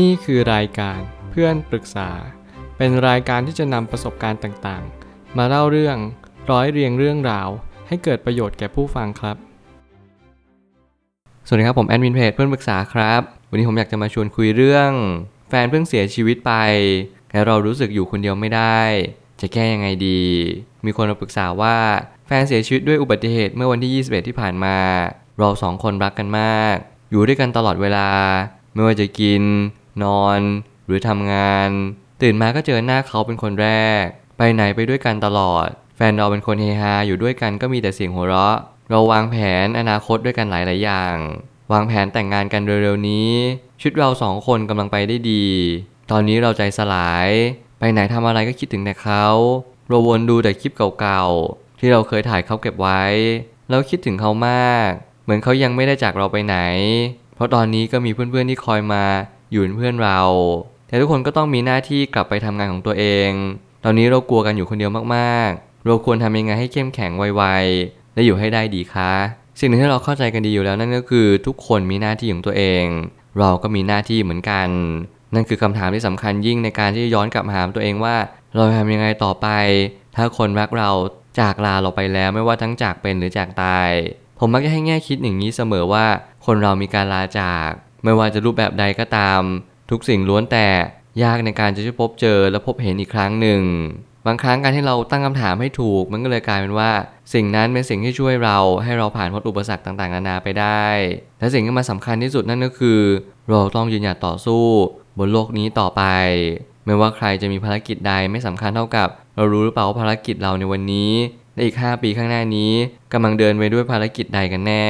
นี่คือรายการเพื่อนปรึกษา เป็นรายการที่จะนำประสบการณ์ต่างๆ มาเล่าเรื่องร้อยเรียงเรื่องราว ให้เกิดประโยชน์แก่ผู้ฟังครับ สวัสดีครับผมแอดมินเพจเพื่อนปรึกษาครับ วันนี้ผมอยากจะมาชวนคุยเรื่อง แฟนเพิ่งเสียชีวิตไปแต่เรารู้สึกอยู่คนเดียวไม่ได้ จะแก้ยังไงดี มีคนมาปรึกษาว่าแฟนเสียชีวิตด้วยอุบัติเหตุเมื่อวันที่ 21 ที่ผ่านมา เราสองคนรักกันมาก อยู่ด้วยกันตลอดเวลา ไม่ว่าจะกิน นอน หรือทำงาน ตื่นมาก็เจอหน้าเขาเป็นคนแรก ไปไหนไปด้วยกันตลอด แฟนเราเป็นคนเฮฮาอยู่ด้วยกันก็มีแต่เสียงหัวเราะ เราวางแผนอนาคตด้วยกันหลายๆอย่าง วางแผนแต่งงานกันเร็วๆนี้ชุดเราสองคนกำลังไปได้ดี ตอนนี้เราใจสลาย ไปไหนทำอะไรก็คิดถึงแต่เขาเราวนดูแต่คลิปเก่าๆที่เราเคยถ่ายเขาเก็บไว้ แล้วคิดถึงเขามาก เหมือนเขายังไม่ได้จากเราไปไหน เพราะตอนนี้ก็มีเพื่อนๆที่คอยมา อยู่เป็นเพื่อนเรา แต่ทุกคนก็ต้องมีหน้าที่กลับไปทำงานของตัวเอง ตอนนี้เรากลัวกันอยู่คนเดียวมากๆ เราควรทำยังไงให้เข้มแข็งไวๆ และอยู่ให้ได้ดีคะสิ่งหนึ่งที่เราเข้าใจกันดีอยู่แล้วนั่นก็คือทุกคนมีหน้าที่ของตัวเอง เราก็มีหน้าที่เหมือนกัน นั่นคือคำถามที่สำคัญยิ่งในการที่ย้อนกลับมาถามตัวเองว่า เราทำยังไงต่อไป ถ้าคนรักเราจากลาเราไปแล้วไม่ว่าทั้งจากเป็นหรือจากตาย ผมมักจะให้แง่คิดอย่างนี้เสมอว่า คนเรามีการลาจาก ไม่ว่าจะรูปแบบใดก็ตาม ทุกสิ่งล้วนแต่ยากในการจะพบเจอและพบเห็นอีกครั้งหนึ่ง บางครั้งการที่เราตั้งคำถามให้ถูก มันก็เลยกลายเป็นว่า สิ่งนั้นเป็นสิ่งที่ช่วยเราให้เราผ่านพ้นอุปสรรคต่างๆ นานาไปได้ และสิ่งที่มันสำคัญที่สุดนั่นก็คือ เราต้องยืนหยัดต่อสู้ บนโลกนี้ต่อไป ไม่ว่าใครจะมีภารกิจใดไม่สำคัญเท่ากับ เรารู้หรือเปล่าว่าภารกิจเราในวันนี้ในอีก 5 ปีข้างหน้านี้กำลังเดินไปด้วยภารกิจใดกันแน่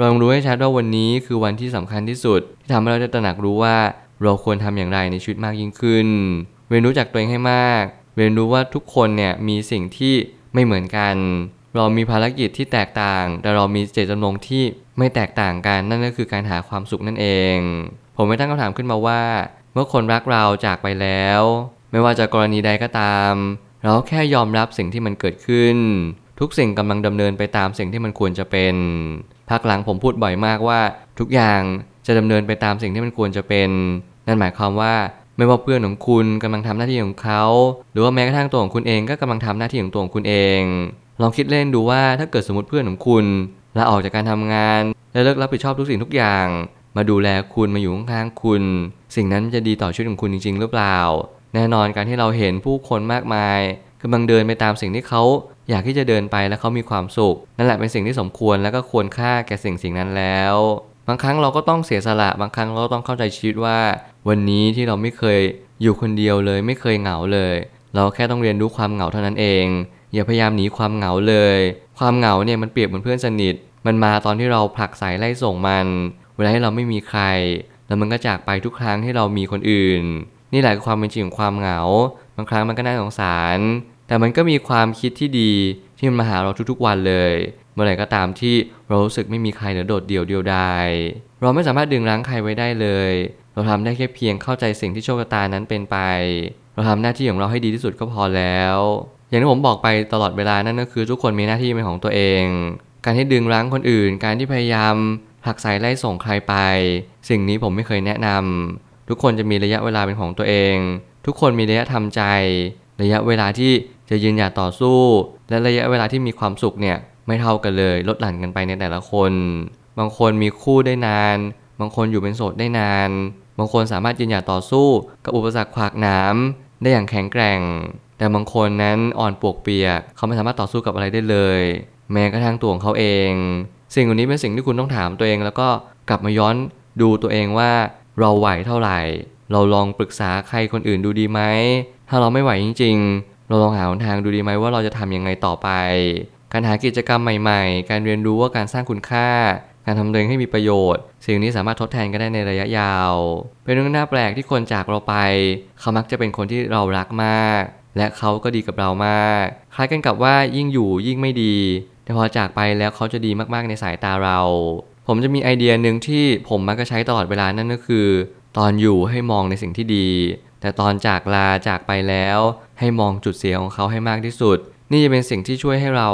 เราต้องรู้ให้ชัดว่าวันนี้คือวันที่สำคัญที่สุด ที่ทำให้เราได้ตระหนักรู้ว่าเราควรทำอย่างไรในชีวิตมากยิ่งขึ้น เรียนรู้จักตัวเองให้มาก เรียนรู้ว่าทุกคนเนี่ยมีสิ่งที่ไม่เหมือนกัน เรามีภารกิจที่แตกต่าง แต่เรามีเจตจำนงที่ไม่แตกต่างกัน นั่นก็คือการหาความสุขนั่นเอง ผมไม่ตั้งคำถามขึ้นมาว่า เมื่อคนรักเราจากไปแล้ว ไม่ว่าจะกรณีใดก็ตาม เราแค่ยอมรับสิ่งที่มันเกิดขึ้น ทุกสิ่งกำลังดำเนินไปตามสิ่งที่มันควรจะเป็น พักหลังผมพูดบ่อยมากว่าทุกอย่างจะดำเนินไปตามสิ่งที่มันควรจะเป็น นั่นหมายความว่าไม่ว่าเพื่อนของคุณกำลังทำหน้าที่ของเขา หรือว่าแม้กระทั่งตัวของคุณเองก็กำลังทำหน้าที่ของตัวของคุณเอง ลองคิดเล่นดูว่าถ้าเกิดสมมติเพื่อนของคุณลาออกจากการทำงาน และเลิกรับผิดชอบทุกสิ่งทุกอย่าง มาดูแลคุณมาอยู่ข้างๆคุณ สิ่งนั้นจะดีต่อชีวิตของคุณจริง ๆ หรือเปล่า แน่นอนการที่เราเห็นผู้คนมากมายกำลังเดินไปตามสิ่งที่เขา อยากที่จะเดินไปและเขามีความสุข นั่นแหละเป็นสิ่งที่สมควรและก็ควรค่าแก่สิ่งสิ่งนั้นแล้ว บางครั้งเราก็ต้องเสียสละบางครั้งเราก็ต้องเข้าใจชีวิตว่า วันนี้ที่เราไม่เคยอยู่คนเดียวเลย ไม่เคยเหงาเลย เราแค่ต้องเรียนรู้ความเหงาเท่านั้นเอง อย่าพยายามหนีความเหงาเลย ความเหงาเนี่ยมันเปรียบเหมือนเพื่อนสนิท มันมาตอนที่เราผลักสายไล่ส่งมัน เวลาที่เราไม่มีใคร แล้วมันก็จากไปทุกครั้งที่เรามีคนอื่น นี่แหละคือความเป็นจริงของความเหงา บางครั้งมันก็น่าสงสาร แต่มันก็มีความคิดที่ดีที่มันมาหาเราทุกๆวันเลย เมื่อไหร่ก็ตามที่เรารู้สึกไม่มีใครเหลือโดดเดี่ยวเดียวดายเราไม่สามารถดึงรั้งใครไว้ได้เลย เราทำได้แค่เพียงเข้าใจสิ่งที่โชคชะตานั้นเป็นไป เราทำหน้าที่ของเราให้ดีที่สุดก็พอแล้ว อย่างที่ผมบอกไปตลอดเวลานั่นก็คือทุกคนมีหน้าที่เป็นของตัวเอง การที่ดึงรั้งคนอื่น การที่พยายามผลักสายไล่ส่งใครไป สิ่งนี้ผมไม่เคยแนะนำทุกคนจะมีระยะเวลาเป็นของตัวเอง ทุกคนมีระยะทำใจ ระยะเวลาที่ จะยืนหยัดต่อสู้ และระยะเวลาที่มีความสุขเนี่ยไม่เท่ากันเลย ลดหลั่นกันไปในแต่ละคน บางคนมีคู่ได้นาน บางคนอยู่เป็นโสดได้นาน บางคนสามารถยืนหยัดต่อสู้ กับอุปสรรคขวากหนามได้อย่างแข็งแกร่ง แต่บางคนนั้นอ่อนปวกเปียก เขาไม่สามารถต่อสู้กับอะไรได้เลย แม้กระทั่งตัวของเขาเอง สิ่งเหล่านี้เป็นสิ่งที่คุณต้องถามตัวเอง แล้วก็กลับมาย้อนดูตัวเองว่าเราไหวเท่าไหร่ เราลองปรึกษาใครคนอื่นดูดีไหม ถ้าเราไม่ไหวจริง ๆ เราลองหาหนทางดูดีไหมว่าเราจะทำยังไงต่อไป การหากิจกรรมใหม่ ๆ การเรียนรู้ว่าการสร้างคุณค่า การทำตัวเองให้มีประโยชน์ สิ่งนี้สามารถทดแทนกันได้ในระยะยาว เป็นเรื่องน่าแปลกที่คนจากเราไป เขามักจะเป็นคนที่เรารักมาก และเขาก็ดีกับเรามาก คล้ายกันกับว่ายิ่งอยู่ยิ่งไม่ดี แต่พอจากไปแล้วเขาจะดีมากๆในสายตาเรา ผมจะมีไอเดียหนึ่งที่ผมมักจะใช้ตลอดเวลานั่นก็คือ ตอนอยู่ให้มองในสิ่งที่ดี แต่ตอนจากลาจากไปแล้ว ให้มองจุดเสียของเขาให้มากที่สุด นี่จะเป็นสิ่งที่ช่วยให้เรา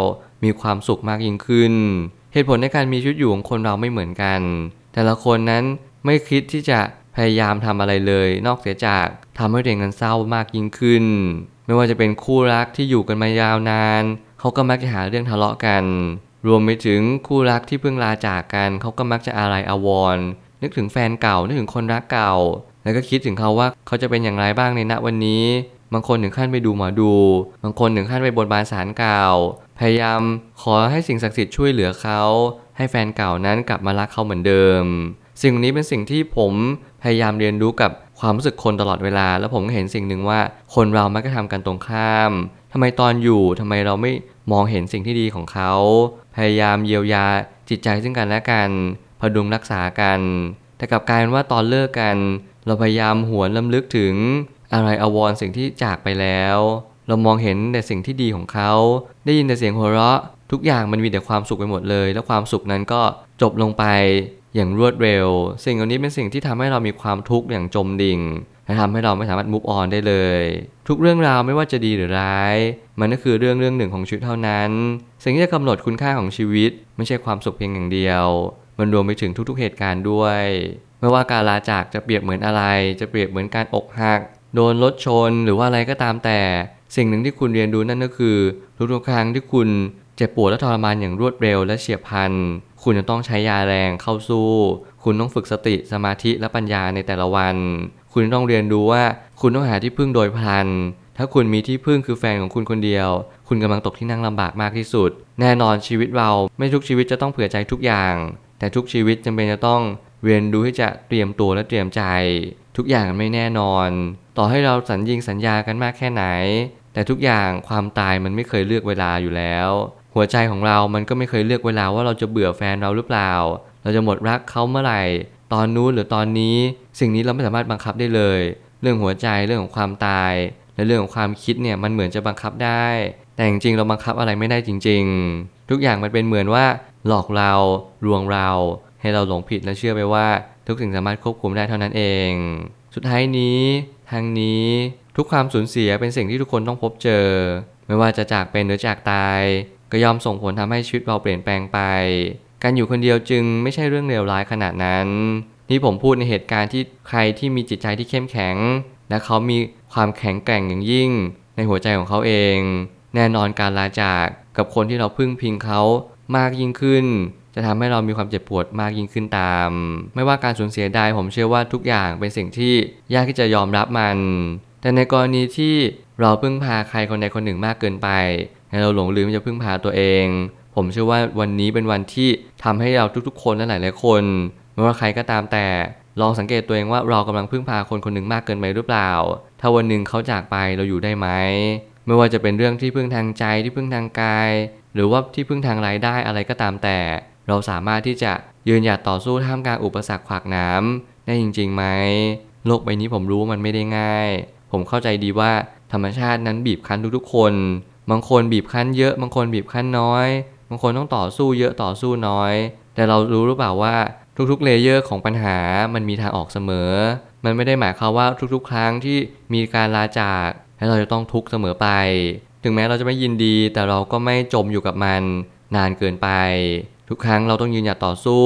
มีความสุขมากยิ่งขึ้น เหตุผลในการมีชีวิตอยู่ของคนเราไม่เหมือนกัน แต่ละคนนั้นไม่คิดที่จะพยายามทำอะไรเลย นอกเสียจากทำให้ตัวเองนั้นเศร้ามากยิ่งขึ้น ไม่ว่าจะเป็นคู่รักที่อยู่กันมายาวนาน เขาก็มักจะหาเรื่องทะเลาะกัน รวมไปถึงคู่รักที่เพิ่งลาจากกัน เขาก็มักจะอะไรอาวรนึกถึงแฟนเก่านึกถึงคนรักเก่า แล้วก็คิดถึงเขาว่าเขาจะเป็นอย่างไรบ้างในณวันนี้ บางคนถึงขั้นไปดูหมอดู บางคนถึงขั้นไปบนบานสารเก่า พยายามขอให้สิ่งศักดิ์สิทธิ์ช่วยเหลือเขา ให้แฟนเก่านั้นกลับมารักเขาเหมือนเดิม สิ่งนี้เป็นสิ่งที่ผมพยายามเรียนรู้กับความรู้สึกคนตลอดเวลา แล้วผมก็เห็นสิ่งหนึ่งว่า คนเรามักจะทำกันตรงข้ามทำไมตอนอยู่ทำไมเราไม่มองเห็นสิ่งที่ดีของเขา พยายามเยียวยาจิตใจซึ่งกันและกันพดุงรักษากัน แต่กลับกลายเป็นว่าตอนเลิกกัน เราพยายามหวนลำลึกถึงอะไรอวรสิ่งที่จากไปแล้ว เรามองเห็นแต่สิ่งที่ดีของเขา ได้ยินแต่เสียงหัวเราะ ทุกอย่างมันมีแต่ความสุขไปหมดเลย แล้วความสุขนั้นก็จบลงไปอย่างรวดเร็ว สิ่งเหล่านี้เป็นสิ่งที่ทำให้เรามีความทุกข์อย่างจมดิ่งและทำให้เราไม่สามารถมุกออนได้เลย ทุกเรื่องราวไม่ว่าจะดีหรือร้าย มันก็คือเรื่องเรื่องหนึ่งของชีวิตเท่านั้น สิ่งที่จะกำหนดคุณค่าของชีวิต ไม่ใช่ความสุขเพียงอย่างเดียว มันรวมไปถึงทุกๆเหตุการณ์ด้วย ไม่ว่าการลาจากจะเปรียบเหมือนอะไร จะเปรียบเหมือนการอกหัก โดนรถชนหรือว่าอะไรก็ตามแต่ สิ่งหนึ่งที่คุณเรียนรู้นั่นก็คือ ทุกๆครั้งที่คุณเจ็บปวดและทรมานอย่างรวดเร็วและเฉียบพลัน คุณจะต้องใช้ยาแรงเข้าสู้ คุณต้องฝึกสติสมาธิและปัญญาในแต่ละวัน คุณต้องเรียนรู้ว่าคุณต้องหาที่พึ่งโดยพลัน ถ้าคุณมีที่พึ่งคือแฟนของคุณคนเดียว คุณกำลังตกที่นั่งลำบากมากที่สุด แน่นอนชีวิตเราไม่ทุกชีวิตจะต้องเผื่อใจทุกอย่าง แต่ทุกชีวิตจำเป็นจะต้องเรียนรู้ที่จะเตรียมตัวและเตรียมใจ ทุกอย่างไม่แน่นอน ต่อให้เราสัญญิงสัญญากันมากแค่ไหน แต่ทุกอย่างความตายมันไม่เคยเลือกเวลาอยู่แล้ว หัวใจของเรามันก็ไม่เคยเลือกเวลาว่าเราจะเบื่อแฟนเราหรือเปล่า เราจะหมดรักเขาเมื่อไหร่ ตอนนู้นหรือตอนนี้ สิ่งนี้เราไม่สามารถบังคับได้เลย เรื่องหัวใจเรื่องของความตายและเรื่องของความคิดเนี่ยมันเหมือนจะบังคับได้ แต่จริงๆเราบังคับอะไรไม่ได้จริง ๆ ทุกอย่างมันเป็นเหมือนว่า หลอกเราลวงเรา ให้เราหลงผิดและเชื่อไปว่า ทุกสิ่งสามารถควบคุมได้เท่านั้นเอง สุดท้ายนี้ทางนี้ทุกความสูญเสียเป็นสิ่งที่ทุกคนต้องพบเจอ ไม่ว่าจะจากเป็นหรือจากตาย ก็ยอมส่งผลทำให้ชีวิตเราเปลี่ยนแปลงไป การอยู่คนเดียวจึงไม่ใช่เรื่องเลวร้ายขนาดนั้น นี่ผมพูดในเหตุการณ์ที่ใครที่มีจิตใจที่เข้มแข็ง และเขามีความแข็งแกร่งอย่างยิ่ง ในหัวใจของเขาเอง แน่นอนการลาจากกับคนที่เราพึ่งพิงเขามากยิ่งขึ้น จะทำให้เรามีความเจ็บปวดมากยิ่งขึ้นตาม ไม่ว่าการสูญเสียใดผมเชื่อว่าทุกอย่างเป็นสิ่งที่ยากที่จะยอมรับมัน แต่ในกรณีที่เราพึ่งพาใครคนใดคนหนึ่งมากเกินไปให้เราหลงลืมจะพึ่งพาตัวเอง ผมเชื่อว่าวันนี้เป็นวันที่ทำให้เราทุกๆ คนและหลายๆคนไม่ว่าใครก็ตามแต่ลองสังเกตตัวเองว่าเรากำลังพึ่งพาคนคนหนึ่งมากเกินไปหรือเปล่า ถ้าวันหนึ่งเขาจากไปเราอยู่ได้ไหม ไม่ว่าจะเป็นเรื่องที่พึ่งทางใจที่พึ่งทางกาย หรือว่าที่พึ่งทางรายได้อะไรก็ตามแต่ เราสามารถที่จะยืนหยัดต่อสู้ท่ามกลางอุปสรรคขวากน้ำได้จริงๆไหมโลกใบนี้ผมรู้มันไม่ได้ง่าย ผมเข้าใจดีว่าธรรมชาตินั้นบีบคั้นทุกๆคน บางคนบีบคั้นเยอะ บางคนบีบคั้นน้อย บางคนต้องต่อสู้เยอะต่อสู้น้อย แต่เรารู้หรือเปล่าว่าทุกๆเลเยอร์ของปัญหามันมีทางออกเสมอ มันไม่ได้หมายความว่าทุกๆ ครั้งที่มีการลาจาก ให้เราจะต้องทุกข์เสมอไป ถึงแม้เราจะไม่ยินดี แต่เราก็ไม่จมอยู่กับมัน นานเกินไป ทุกครั้งเราต้องยืนหยัดต่อสู้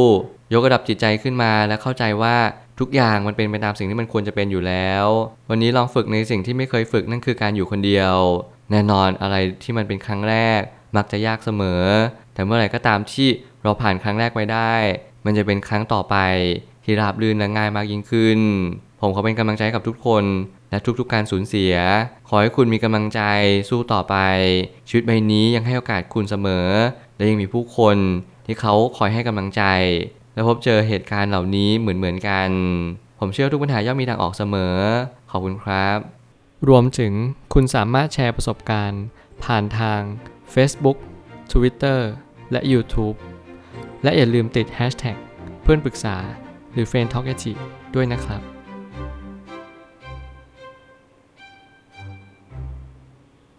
ยกระดับจิตใจขึ้นมาและเข้าใจว่าทุกอย่างมันเป็นไปตามสิ่งที่มันควรจะเป็นอยู่แล้ว วันนี้ลองฝึกในสิ่งที่ไม่เคยฝึกนั่นคือการอยู่คนเดียว แน่นอนอะไรที่มันเป็นครั้งแรก มักจะยากเสมอ แต่เมื่อไหร่ก็ตามที่เราผ่านครั้งแรกไปได้ มันจะเป็นครั้งต่อไปที่ราบรื่นและง่ายมากยิ่งขึ้น ผมขอเป็นกำลังใจให้กับทุกคน และทุกๆการสูญเสีย ขอให้คุณมีกำลังใจสู้ต่อไป ชีวิตใบนี้ยังให้โอกาสคุณเสมอ และยังมีผู้คนที่เขาคอยให้กำลังใจ และพบเจอเหตุการณ์เหล่านี้เหมือนๆกัน ผมเชื่อทุกปัญหาย่อมมีทางออกเสมอ ขอบคุณครับ รวมถึงคุณสามารถแชร์ประสบการณ์ ผ่านทาง Facebook Twitter และ YouTube และอย่าลืมติด Hashtag เพื่อนปรึกษาหรือ f r ร e n d t a l k ด้วยนะครับ